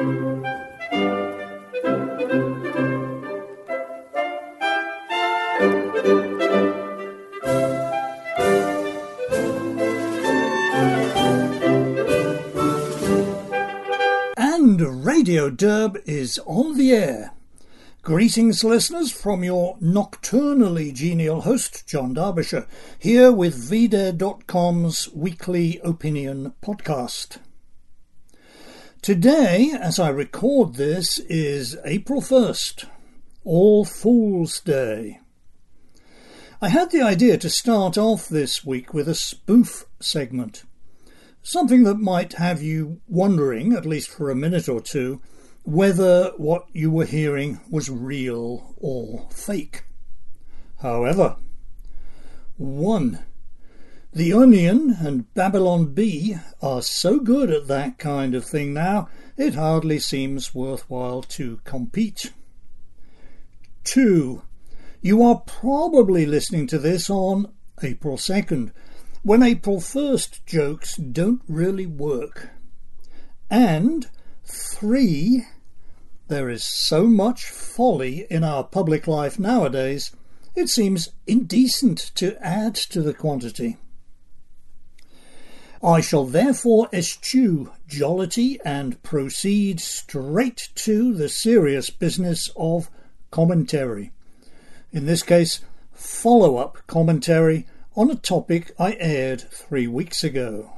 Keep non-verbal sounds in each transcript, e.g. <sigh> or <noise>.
And Radio Derb is on the air. Greetings, listeners, from your nocturnally genial host, John Derbyshire, here with VDare.com's weekly opinion podcast. Today, as I record this, is April 1st, All Fool's Day. I had the idea to start off this week with a spoof segment. Something that might have you wondering, at least for a minute or two, whether what you were hearing was real or fake. However, 1. The Onion and Babylon Bee are so good at that kind of thing now, it hardly seems worthwhile to compete. 2. You are probably listening to this on April 2nd, when April 1st jokes don't really work. And three, there is so much folly in our public life nowadays, it seems indecent to add to the quantity. I shall therefore eschew jollity and proceed straight to the serious business of commentary. In this case, follow up commentary on a topic I aired three weeks ago.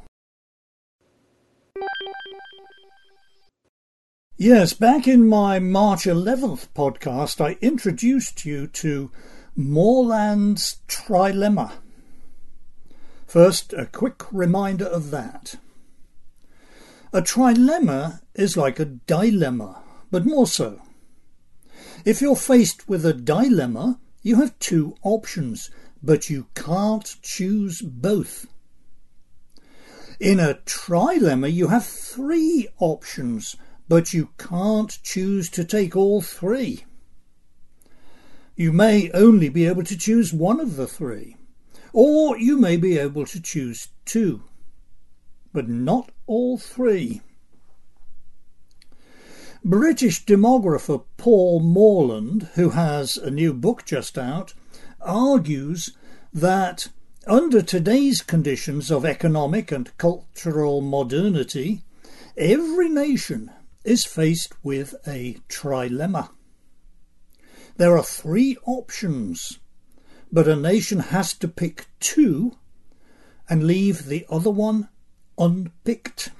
Yes, back in my March 11th podcast, I introduced you to Morland's trilemma. First, a quick reminder of that. A trilemma is like a dilemma, but more so. If you're faced with a dilemma, you have two options but you can't choose both. In a trilemma, you have three options, but you can't choose to take all three. You may only be able to choose one of the three, or you may be able to choose two, but not all three. British demographer Paul Morland, who has a new book just out, argues that under today's conditions of economic and cultural modernity, every nation is faced with a trilemma. There are three options, but a nation has to pick two and leave the other one unpicked.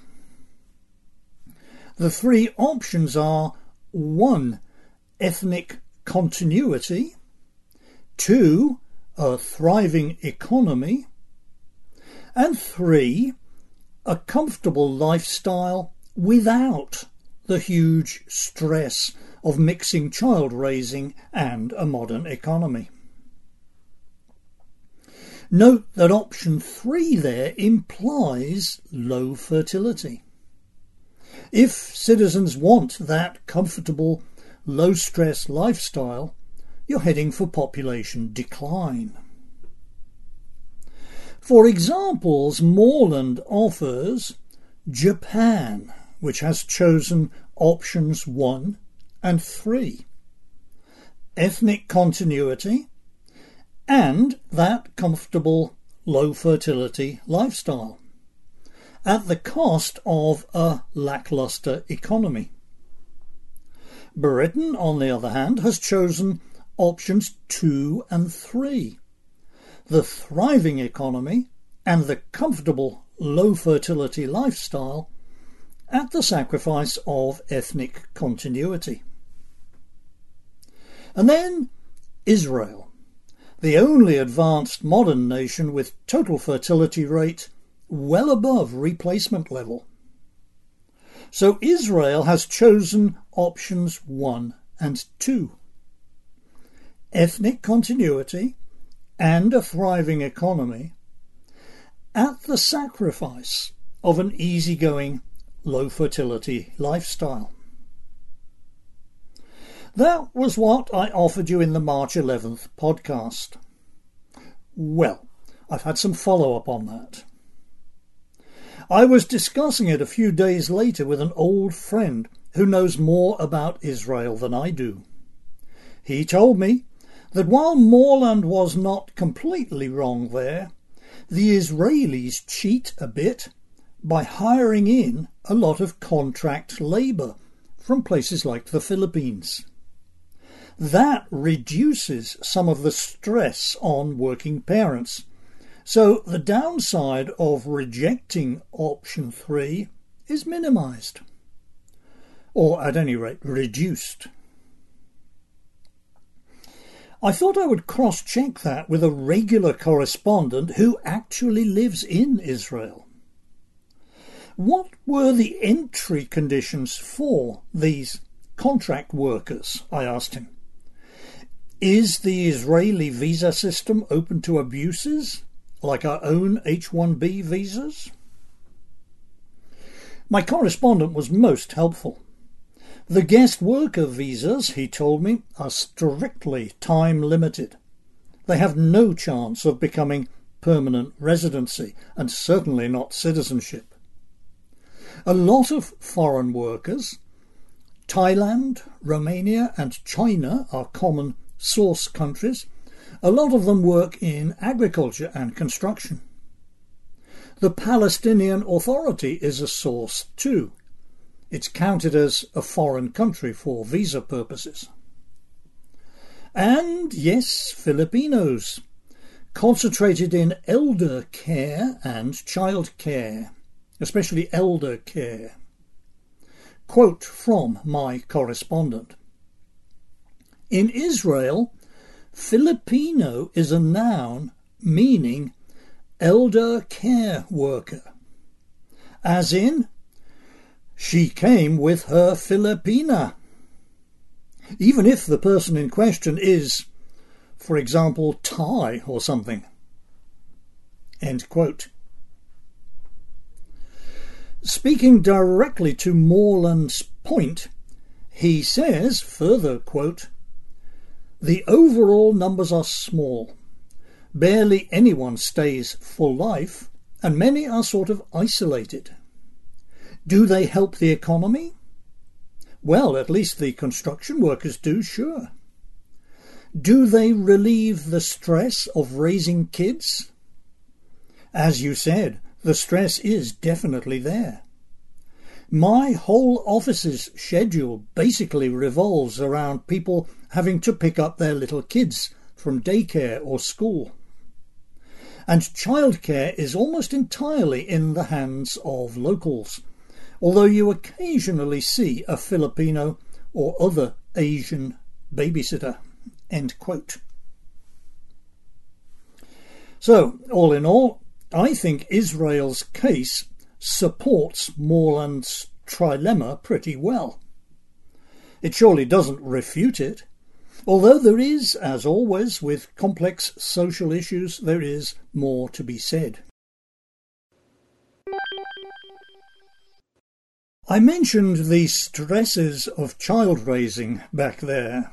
The three options are 1. Ethnic continuity, two, a thriving economy, and three, a comfortable lifestyle without the huge stress of mixing child raising and a modern economy. Note that option three there implies low fertility. If citizens want that comfortable, low stress lifestyle, you're heading for population decline. For examples, Morland offers Japan, which has chosen options 1 and 3, ethnic continuity, and that comfortable low fertility lifestyle, at the cost of a lackluster economy. Britain, on the other hand, has chosen options two and three the thriving economy and the comfortable low fertility lifestyle at the sacrifice of ethnic continuity. And then Israel, the only advanced modern nation with total fertility rate well above replacement level. So Israel has chosen options 1 and 2 ethnic continuity, and a thriving economy at the sacrifice of an easygoing, low fertility lifestyle. That was what I offered you in the March 11th podcast. Well, I've had some follow up on that. I was discussing it a few days later with an old friend who knows more about Israel than I do. He told me that while Morland was not completely wrong there, the Israelis cheat a bit by hiring in a lot of contract labour from places like the Philippines. That reduces some of the stress on working parents. So the downside of rejecting option 3 is minimised, or at any rate reduced. I thought I would cross check that with a regular correspondent who actually lives in Israel. What were the entry conditions for these contract workers? I asked him. Is the Israeli visa system open to abuses, like our own H 1B visas? My correspondent was most helpful. The guest worker visas, he told me, are strictly time limited. They have no chance of becoming permanent residency and certainly not citizenship. A lot of foreign workers, Thailand, Romania, and China are common source countries. A lot of them work in agriculture and construction. The Palestinian Authority is a source too. It's counted as a foreign country for visa purposes. And yes, Filipinos, concentrated in elder care and child care, especially elder care. Quote from my correspondent. In Israel, Filipino is a noun meaning elder care worker, as in she came with her Filipina. Even if the person in question is, for example, Thai or something. End quote. Speaking directly to Morland's point, he says, further quote, the overall numbers are small. Barely anyone stays for life, and many are sort of isolated. Do they help the economy? Well, at least the construction workers do, sure. Do they relieve the stress of raising kids? As you said, the stress is definitely there. My whole office's schedule basically revolves around people having to pick up their little kids from daycare or school. And childcare is almost entirely in the hands of locals although you occasionally see a Filipino or other Asian babysitter. End quote. So, all in all, I think Israel's case supports Morland's trilemma pretty well. It surely doesn't refute it, although there is, as always with complex social issues, there is more to be said. I mentioned the stresses of child raising back there.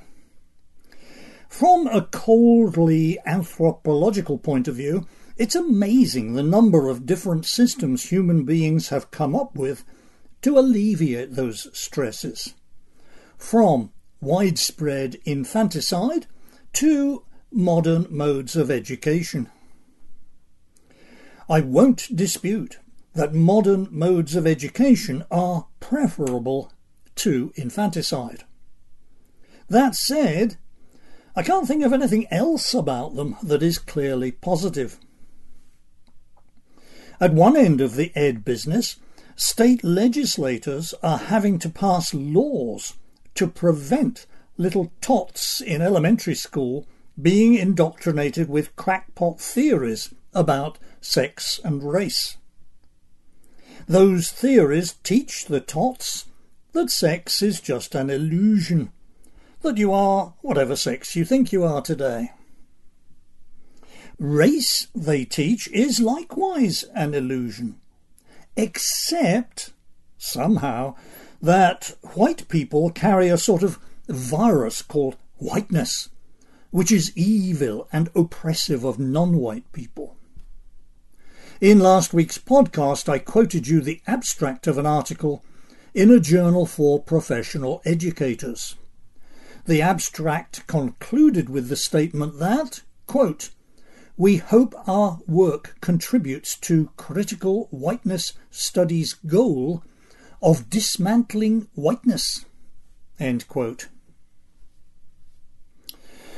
From a coldly anthropological point of view, it's amazing the number of different systems human beings have come up with to alleviate those stresses. From widespread infanticide to modern modes of education. I won't dispute that modern modes of education are preferable to infanticide. That said, I can't think of anything else about them that is clearly positive. At one end of the ed business, state legislators are having to pass laws to prevent little tots in elementary school being indoctrinated with crackpot theories about sex and race. Those theories teach the tots that sex is just an illusion, that you are whatever sex you think you are today. Race, they teach, is likewise an illusion, except, somehow, that white people carry a sort of virus called whiteness, which is evil and oppressive of non white people. In last week's podcast, I quoted you the abstract of an article in a journal for professional educators. The abstract concluded with the statement that, quote, we hope our work contributes to critical whiteness studies goal of dismantling whiteness.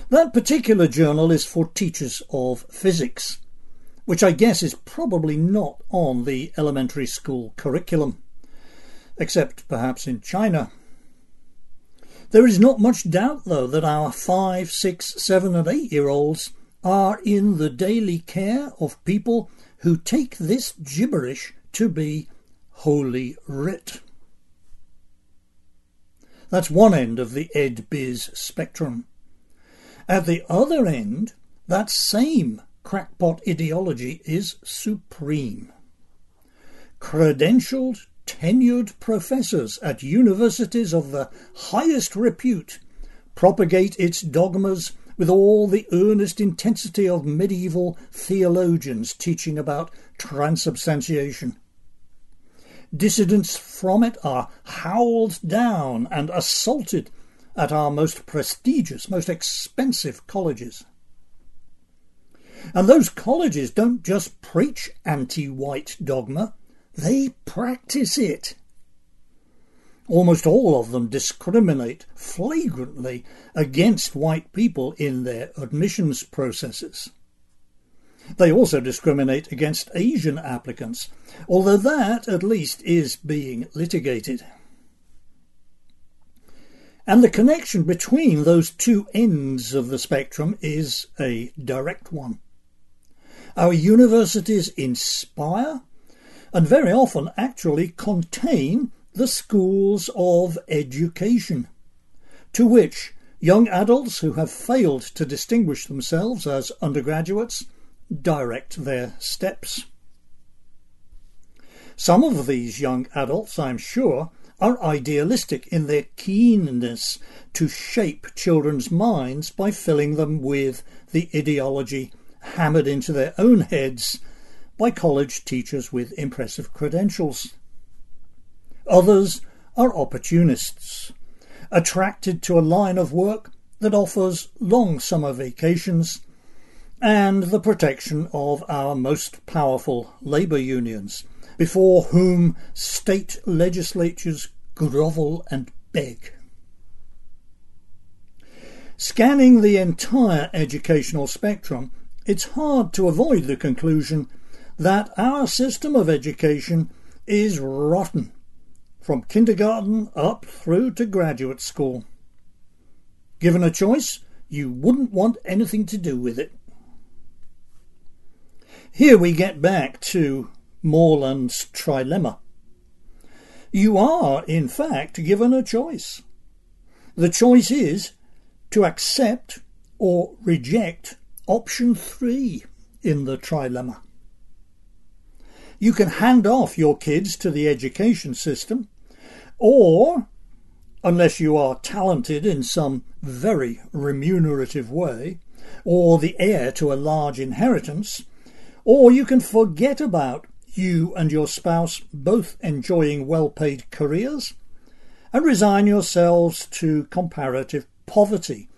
That particular journal is for teachers of physics, which I guess is probably not on the elementary school curriculum, except perhaps in China. There is not much doubt, though, that our five, six, seven, and eight year olds are in the daily care of people who take this gibberish to be Holy Writ. That's one end of the ed biz spectrum. At the other end, that same crackpot ideology is supreme. Credentialed, tenured professors at universities of the highest repute propagate its dogmas with all the earnest intensity of medieval theologians teaching about transubstantiation. Dissidents from it are howled down and assaulted at our most prestigious, most expensive colleges. And those colleges don't just preach anti white dogma, they practice it. Almost all of them discriminate flagrantly against white people in their admissions processes. They also discriminate against Asian applicants, although that at least is being litigated. And the connection between those two ends of the spectrum is a direct one. Our universities inspire and very often actually contain the schools of education, to which young adults who have failed to distinguish themselves as undergraduates direct their steps. Some of these young adults, I'm sure, are idealistic in their keenness to shape children's minds by filling them with the ideology hammered into their own heads by college teachers with impressive credentials. Others are opportunists, attracted to a line of work that offers long summer vacations and the protection of our most powerful labour unions, before whom state legislatures grovel and beg. Scanning the entire educational spectrum, it's hard to avoid the conclusion that our system of education is rotten, from kindergarten up through to graduate school. Given a choice, you wouldn't want anything to do with it. Here we get back to Morland's trilemma. You are, in fact, given a choice. The choice is to accept or reject option three in the trilemma. You can hand off your kids to the education system, or, unless you are talented in some very remunerative way, or the heir to a large inheritance, or you can forget about you and your spouse both enjoying well paid careers and resign yourselves to comparative poverty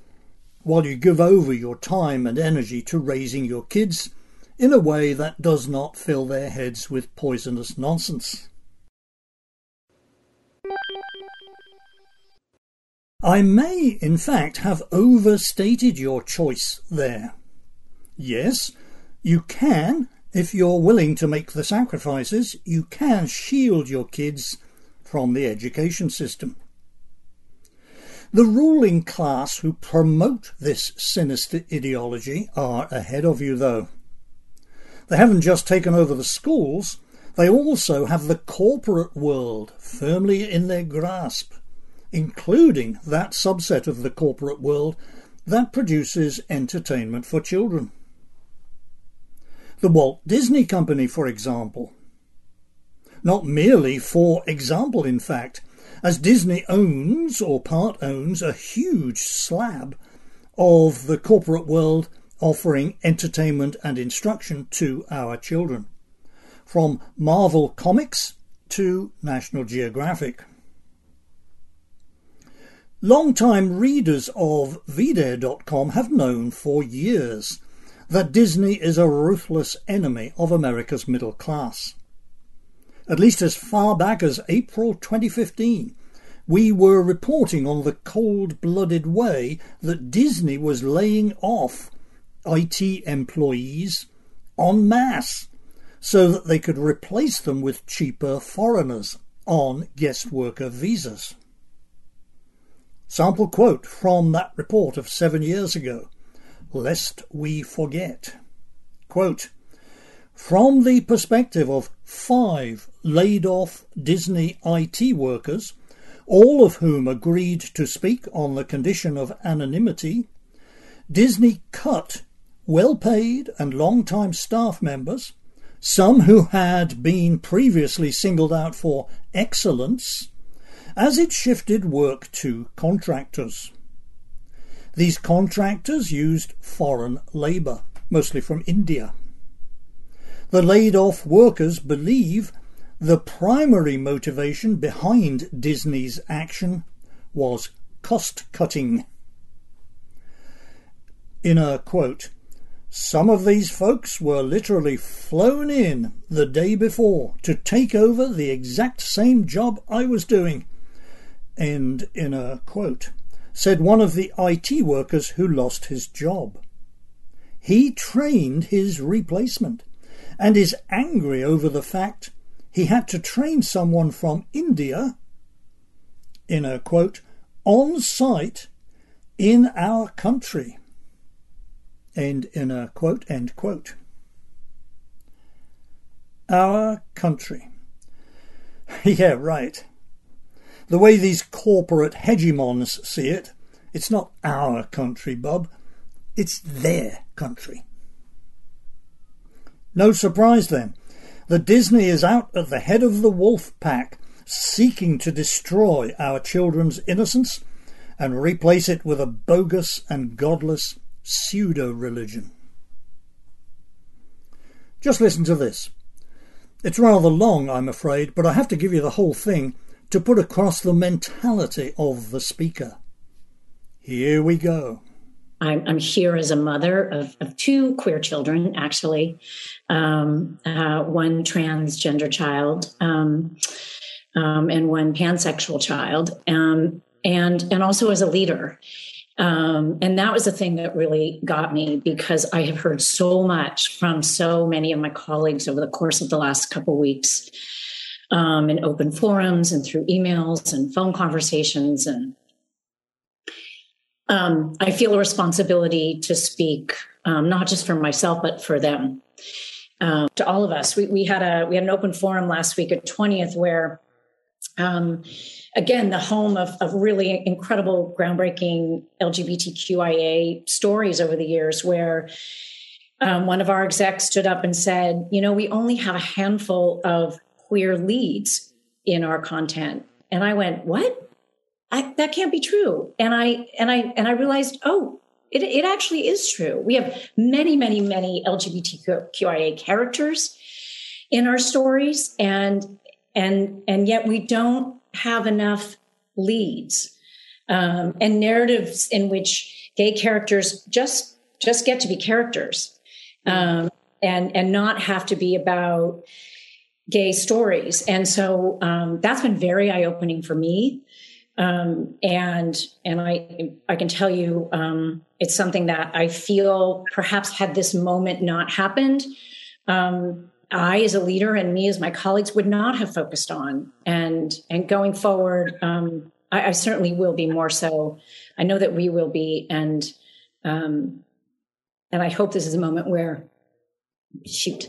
while you give over your time and energy to raising your kids in a way that does not fill their heads with poisonous nonsense. I may, in fact, have overstated your choice there. Yes, you can, if you're willing to make the sacrifices, you can shield your kids from the education system. The ruling class who promote this sinister ideology are ahead of you, though. They haven't just taken over the schools, they also have the corporate world firmly in their grasp, including that subset of the corporate world that produces entertainment for children. The Walt Disney Company, for example. Not merely for example, in fact, as Disney owns or part owns a huge slab of the corporate world offering entertainment and instruction to our children. from Marvel Comics to National Geographic. Long-time readers of VDare.com have known for years that Disney is a ruthless enemy of America's middle class. At least as far back as April 2015, we were reporting on the cold-blooded way that Disney was laying off IT employees en masse so that they could replace them with cheaper foreigners on guest worker visas. Sample quote from that report of seven years ago, lest we forget. Quote, from the perspective of five laid off Disney IT workers, all of whom agreed to speak on the condition of anonymity, Disney cut well paid and long time staff members, some who had been previously singled out for excellence, as it shifted work to contractors. These contractors used foreign labour, mostly from India. The laid off workers believe the primary motivation behind Disney's action was cost cutting. In a quote, some of these folks were literally flown in the day before to take over the exact same job I was doing End in a quote, said one of the IT workers who lost his job. He trained his replacement and is angry over the fact he had to train someone from India, in a quote, on site in our country. End in a quote, end quote. Our country. <laughs> yeah, right. The way these corporate hegemons see it, it's not our country, Bob. It's their country. No surprise then that Disney is out at the head of the wolf pack, seeking to destroy our children's innocence and replace it with a bogus and godless pseudo religion. Just listen to this. It's rather long, I'm afraid, but I have to give you the whole thing to put across the mentality of the speaker. Here we go. I'm, I'm here as a mother of, of two queer children, actually, um, uh, one transgender child um, um, and one pansexual child, um, and and also as a leader. Um, and that was the thing that really got me because I have heard so much from so many of my colleagues over the course of the last couple weeks um, in open forums and through emails and phone conversations. And um, I feel a responsibility to speak, um, not just for myself, but for them, um, to all of us. We, we, had a we had an open forum last week at 20th where um, again, the home of, of, really incredible, groundbreaking LGBTQIA stories over the years, where um, one of our execs stood up and said, You know, we only have a handful of queer leads in our content. And I went, what? I, that can't be true. And I and I and I realized, oh, it, it actually is true. We have many, many, many LGBTQIA characters in our stories, and and and yet we don't have enough leads um, and narratives in which gay characters just just get to be characters um, and and not have to be about gay stories. And so um, that's been very eye opening for me. Um, and and I I can tell you um, it's something that I feel perhaps had this moment not happened, um, I as a leader and me as my colleagues would not have focused on. And and going forward, um, I, I, certainly will be more so. I know that we will be, and um, and I hope this is a moment where shoot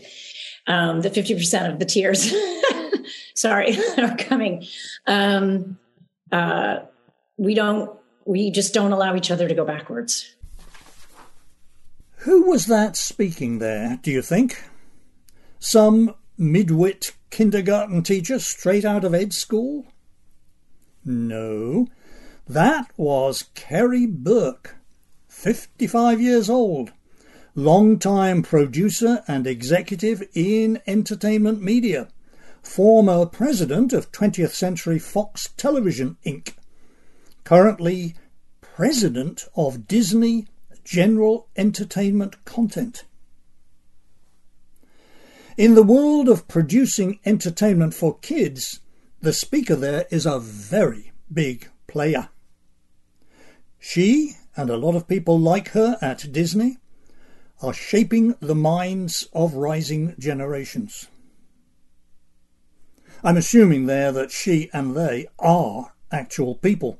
um, the 50% of the tears, <laughs> sorry, <laughs> are coming. Um, uh, we don't, we just don't allow each other to go backwards. Who was that speaking there, do you think? Some midwit kindergarten teacher straight out of ed school? No, that was Karey Burke, 55 years old, long-time producer and executive in entertainment media, former president of 20th Century Fox Television Inc., currently president of Disney General Entertainment Content. In the world of producing entertainment for kids, the speaker there is a very big player. She, and a lot of people like her at Disney, are shaping the minds of rising generations. I'm assuming there that she and they are actual people,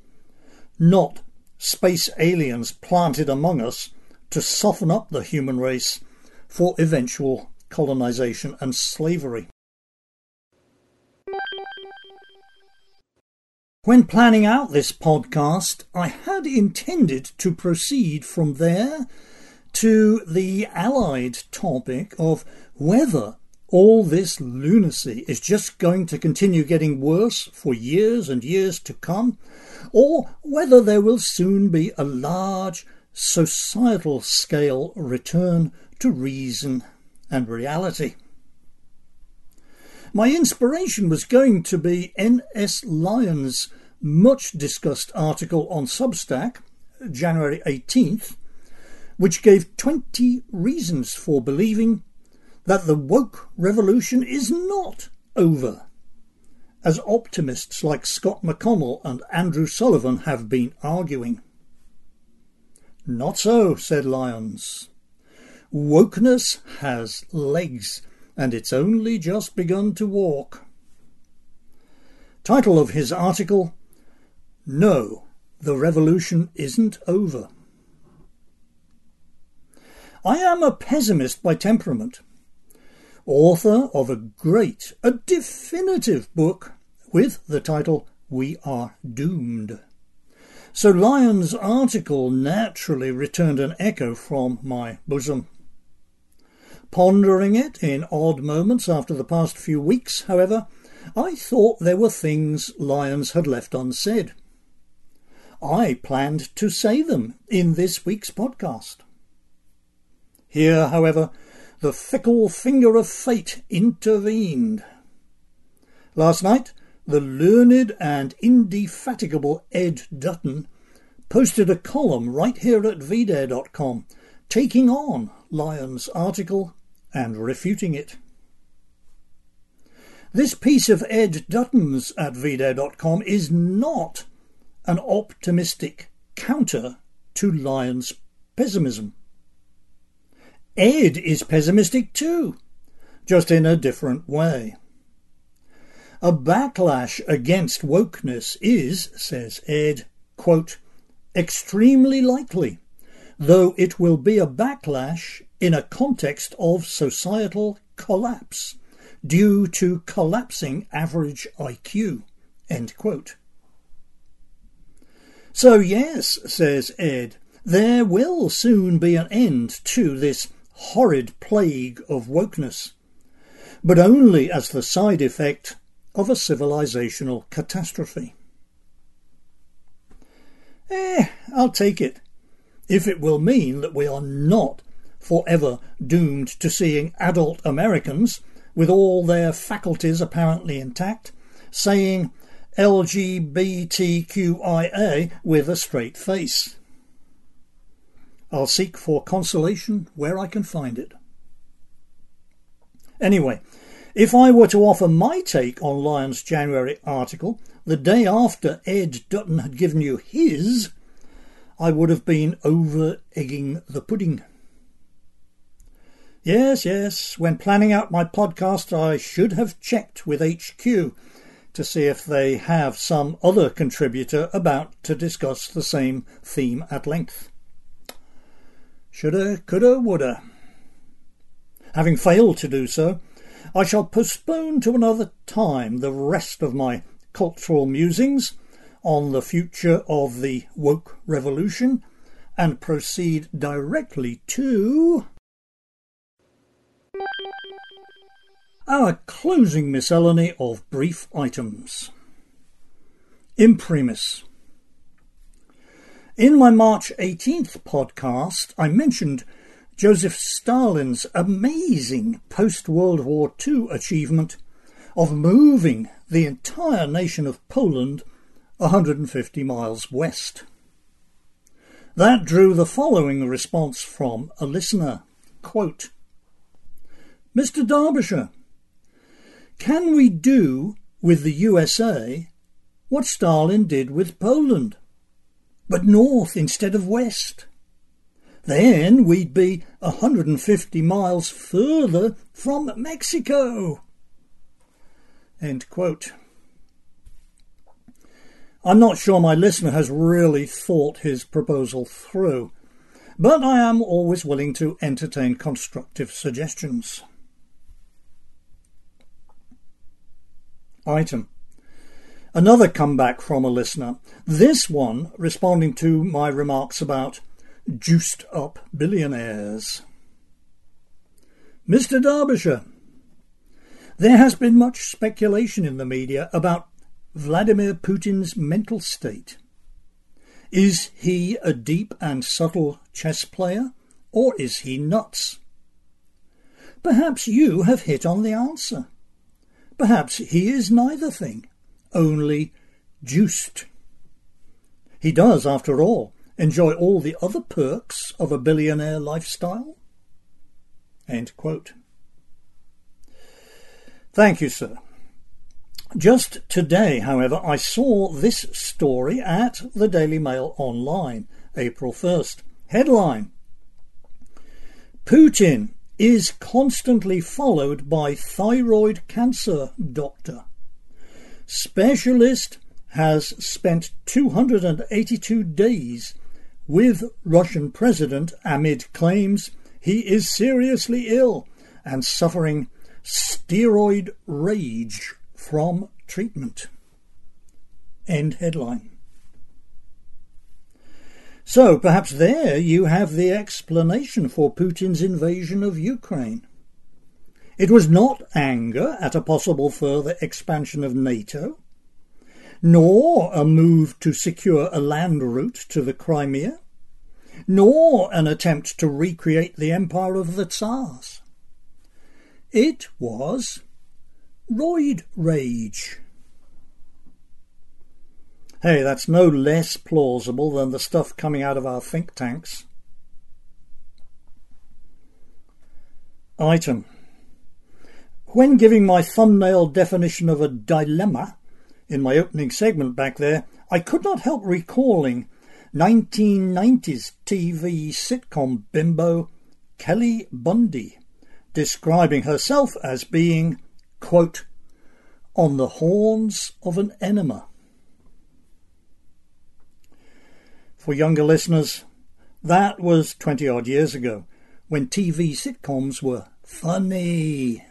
not space aliens planted among us to soften up the human race for eventual colonization and slavery. When planning out this podcast, I had intended to proceed from there to the allied topic of whether all this lunacy is just going to continue getting worse for years and years to come, or whether there will soon be a large societal scale return to reason and reality. My inspiration was going to be N.S. Lyons' much discussed article on Substack, January 18th, which gave 20 reasons for believing that the woke revolution is not over, as optimists like Scott McConnell and Andrew Sullivan have been arguing. Not so, said Lyons. Wokeness has legs and it's only just begun to walk. Title of his article No, the revolution isn't over. I am a pessimist by temperament, author of a great, a definitive book with the title We Are Doomed. So Lyons' article naturally returned an echo from my bosom. Pondering it in odd moments after the past few weeks, however, I thought there were things Lyons had left unsaid. I planned to say them in this week's podcast. Here, however, the fickle finger of fate intervened. Last night, the learned and indefatigable Ed Dutton posted a column right here at vdare.com taking on Lyons' article and refuting it. This piece of Ed Dutton's at vdare.com is not an optimistic counter to Lyons' pessimism. Ed is pessimistic too, just in a different way. A backlash against wokeness is, says Ed, quote, extremely likely, though it will be a backlash in a context of societal collapse due to collapsing average IQ. End quote. So, yes, says Ed, there will soon be an end to this horrid plague of wokeness, but only as the side effect of a civilizational catastrophe. Eh, I'll take it, if it will mean that we are not forever doomed to seeing adult Americans, with all their faculties apparently intact, saying LGBTQIA with a straight face. I'll seek for consolation where I can find it. Anyway, if I were to offer my take on Lyons' January article the day after Ed Dutton had given you his, I would have been over egging the pudding. Yes, yes, when planning out my podcast, I should have checked with HQ to see if they have some other contributor about to discuss the same theme at length. Shoulda, coulda, woulda. Having failed to do so, I shall postpone to another time the rest of my cultural musings on the future of the woke revolution and proceed directly to Our closing miscellany of brief items. Imprimis. In my March 18th podcast, I mentioned Joseph Stalin's amazing post World War II achievement of moving the entire nation of Poland 150 miles west. That drew the following response from a listener. Quote, Mr. Derbyshire, can we do with the USA what Stalin did with Poland, but north instead of west? Then we'd be 150 miles further from Mexico. End quote. I'm not sure my listener has really thought his proposal through, but I am always willing to entertain constructive suggestions. Item. Another comeback from a listener, this one responding to my remarks about juiced up billionaires. Mr. Derbyshire, there has been much speculation in the media about Vladimir Putin's mental state. Is he a deep and subtle chess player, or is he nuts? Perhaps you have hit on the answer. Perhaps he is neither thing, only juiced. He does, after all, enjoy all the other perks of a billionaire lifestyle? Thank you, sir. Just today, however, I saw this story at the Daily Mail Online, April 1st. Headline Putin is constantly followed by thyroid cancer doctor. Specialist has spent 282 days with Russian President amid claims he is seriously ill and suffering steroid rage from treatment. End headline. So perhaps there you have the explanation for Putin's invasion of Ukraine. It was not anger at a possible further expansion of NATO nor a move to secure a land route to the Crimea, nor an attempt to recreate the empire of the Tsars. It was roid rage. Hey, that's no less plausible than the stuff coming out of our think tanks. Item. When giving my thumbnail definition of a dilemma, in my opening segment back there, I could not help recalling 1990s TV sitcom bimbo Kelly Bundy, describing herself as being, quote, on the horns of an enema. For younger listeners, that was 20 odd years ago when TV sitcoms were funny.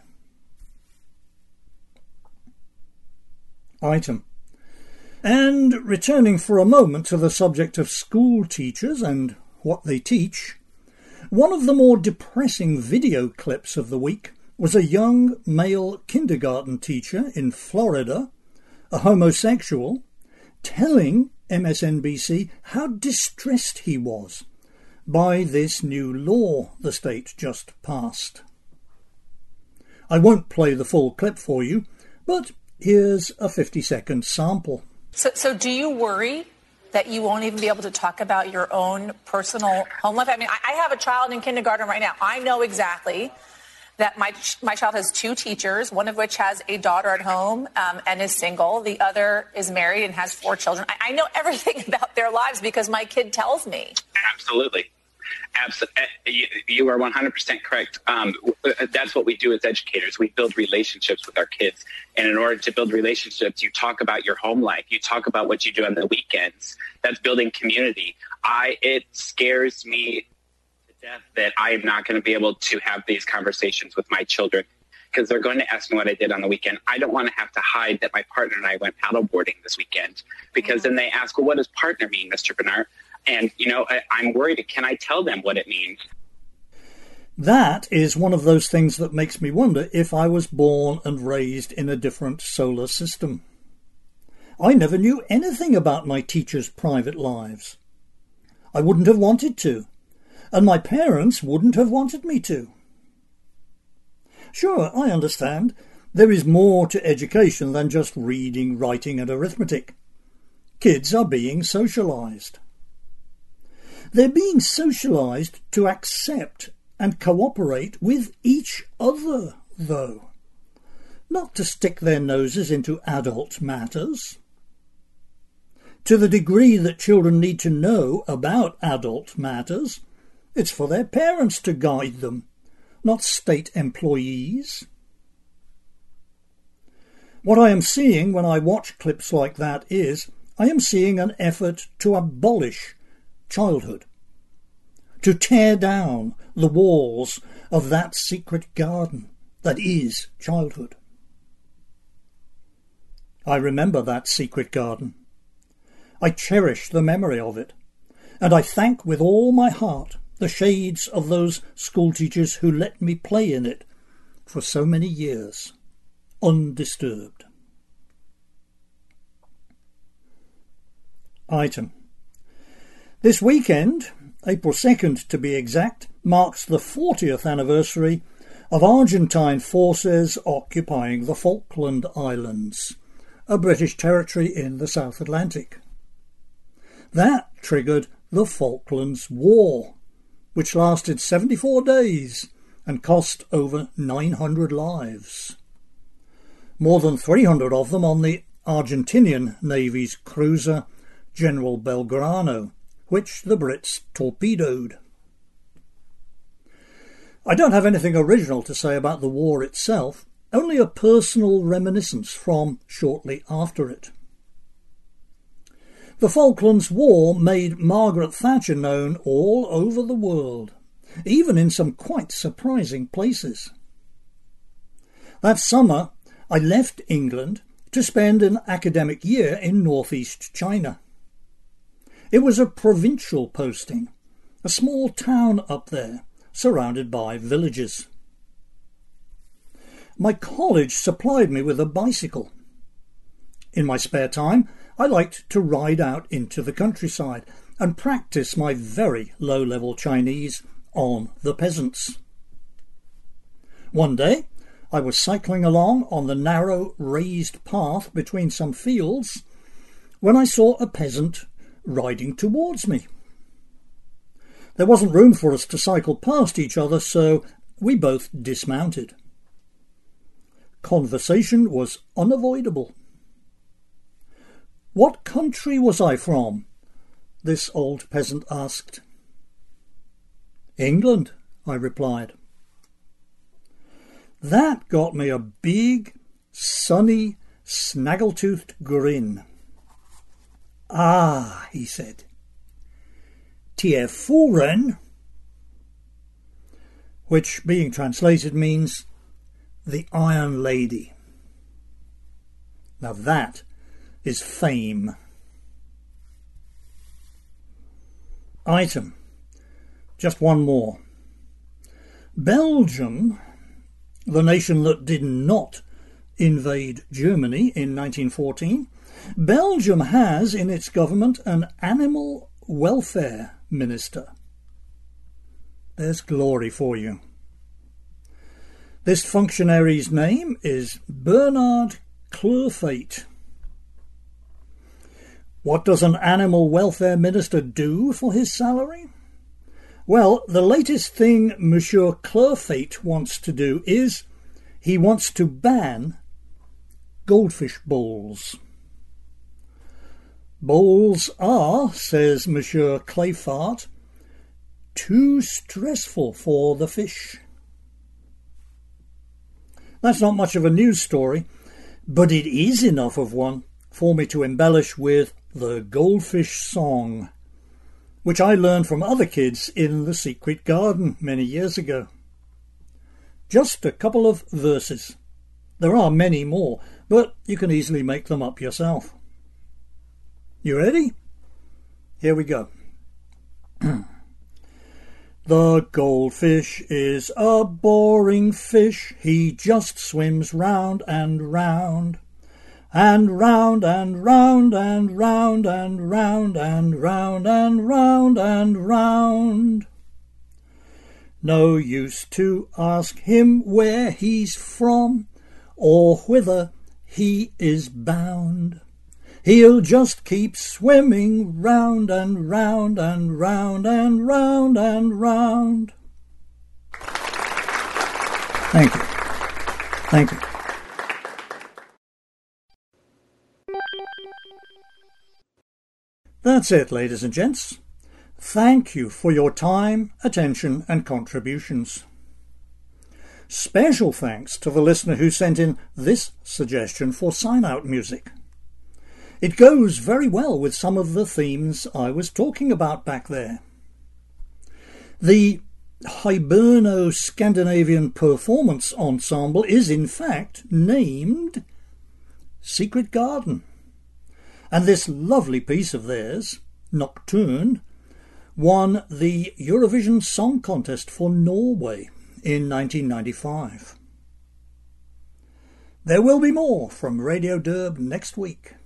Item. And returning for a moment to the subject of school teachers and what they teach, one of the more depressing video clips of the week was a young male kindergarten teacher in Florida, a homosexual, telling MSNBC how distressed he was by this new law the state just passed. I won't play the full clip for you, but Here's a 50 second sample. So, so do you worry that you won't even be able to talk about your own personal home life? I mean, I, I have a child in kindergarten right now. I know exactly that my my child has two teachers, one of which has a daughter at home um, and is single. The other is married and has four children. I, I know <laughs> everything about their lives because my kid tells me. Absolutely. Absolutely, eh, you are 100% correct. Um, that's what we do as educators. We build relationships with our kids, and in order to build relationships, you talk about your home life. You talk about what you do on the weekends. That's building community. I it scares me to death that I am not going to be able to have these conversations with my children because they're going to ask me what I did on the weekend. I don't want to have to hide that my partner and I went paddleboarding this weekend because then they ask, well, what does partner mean, Mr. Bernard? And, you know, I, I'm worried. Can I tell them what it means? That is one of those things that makes me wonder if I was born and raised in a different solar system. I never knew anything about my teachers' private lives. I wouldn't have wanted to. and my parents wouldn't have wanted me to. Sure, I understand. There is more to education than just reading, writing, and arithmetic. Kids are being socialised. They're being socialised to accept and cooperate with each other, though, not to stick their noses into adult matters. To the degree that children need to know about adult matters, it's for their parents to guide them, not state employees. What I am seeing when I watch clips like that is I am seeing an effort to abolish childhood, to tear down the walls of that secret garden that is childhood. I remember that secret garden. I cherish the memory of it, and I thank with all my heart the shades of those schoolteachers who let me play in it for so many years, undisturbed. Item. This weekend, April 2nd to be exact, marks the 40th anniversary of Argentine forces occupying the Falkland Islands, a British territory in the South Atlantic. That triggered the Falklands War, which lasted 74 days and cost over 900 lives. More than 300 of them on the Argentinian Navy's cruiser General Belgrano, which the Brits torpedoed. I don't have anything original to say about the war itself, only a personal reminiscence from shortly after it. The Falklands War made Margaret Thatcher known all over the world, even in some quite surprising places. That summer, I left England to spend an academic year in northeast China. It was a provincial posting, a small town up there, surrounded by villages. My college supplied me with a bicycle. In my spare time, I liked to ride out into the countryside and practice my very low level Chinese on the peasants. One day, I was cycling along on the narrow raised path between some fields when I saw a peasant riding towards me. There wasn't room for us to cycle past each other, so we both dismounted. Conversation was unavoidable. What country was I from? this old peasant asked. England, I replied. That got me a big, sunny, snaggle-toothed grin. Ah, he said. Tie Furen, which being translated means the Iron Lady. Now that is fame. Item. Just one more. Belgium, the nation that did not invade Germany in 1914, Belgium has in its government an animal welfare minister. There's glory for you. This functionary's name is Bernard Clerfayt. What does an animal welfare minister do for his salary? Well, the latest thing Monsieur Clerfayt wants to do is he wants to ban goldfish bowls. Bowls are, says Monsieur Clerfayt, too stressful for the fish. That's not much of a news story, but it is enough of one for me to embellish with the Goldfish Song, which I learned from other kids in the Secret Garden many years ago. Just a couple of verses. There are many more, but you can easily make them up yourself. You ready? Here we go. <clears throat> the goldfish is a boring fish, he just swims round and round. And round and round and round and round and round and round and round. No use to ask him where he's from or whither he is bound. He'll just keep swimming round and round and round and round and round. Thank you. Thank you. That's it, ladies and gents. Thank you for your time, attention, and contributions. Special thanks to the listener who sent in this suggestion for sign out music. It goes very well with some of the themes I was talking about back there. The Hiberno Scandinavian Performance Ensemble is in fact named Secret Garden. And this lovely piece of theirs, Nocturne, won the Eurovision Song Contest for Norway in 1995. There will be more from Radio Derb next week.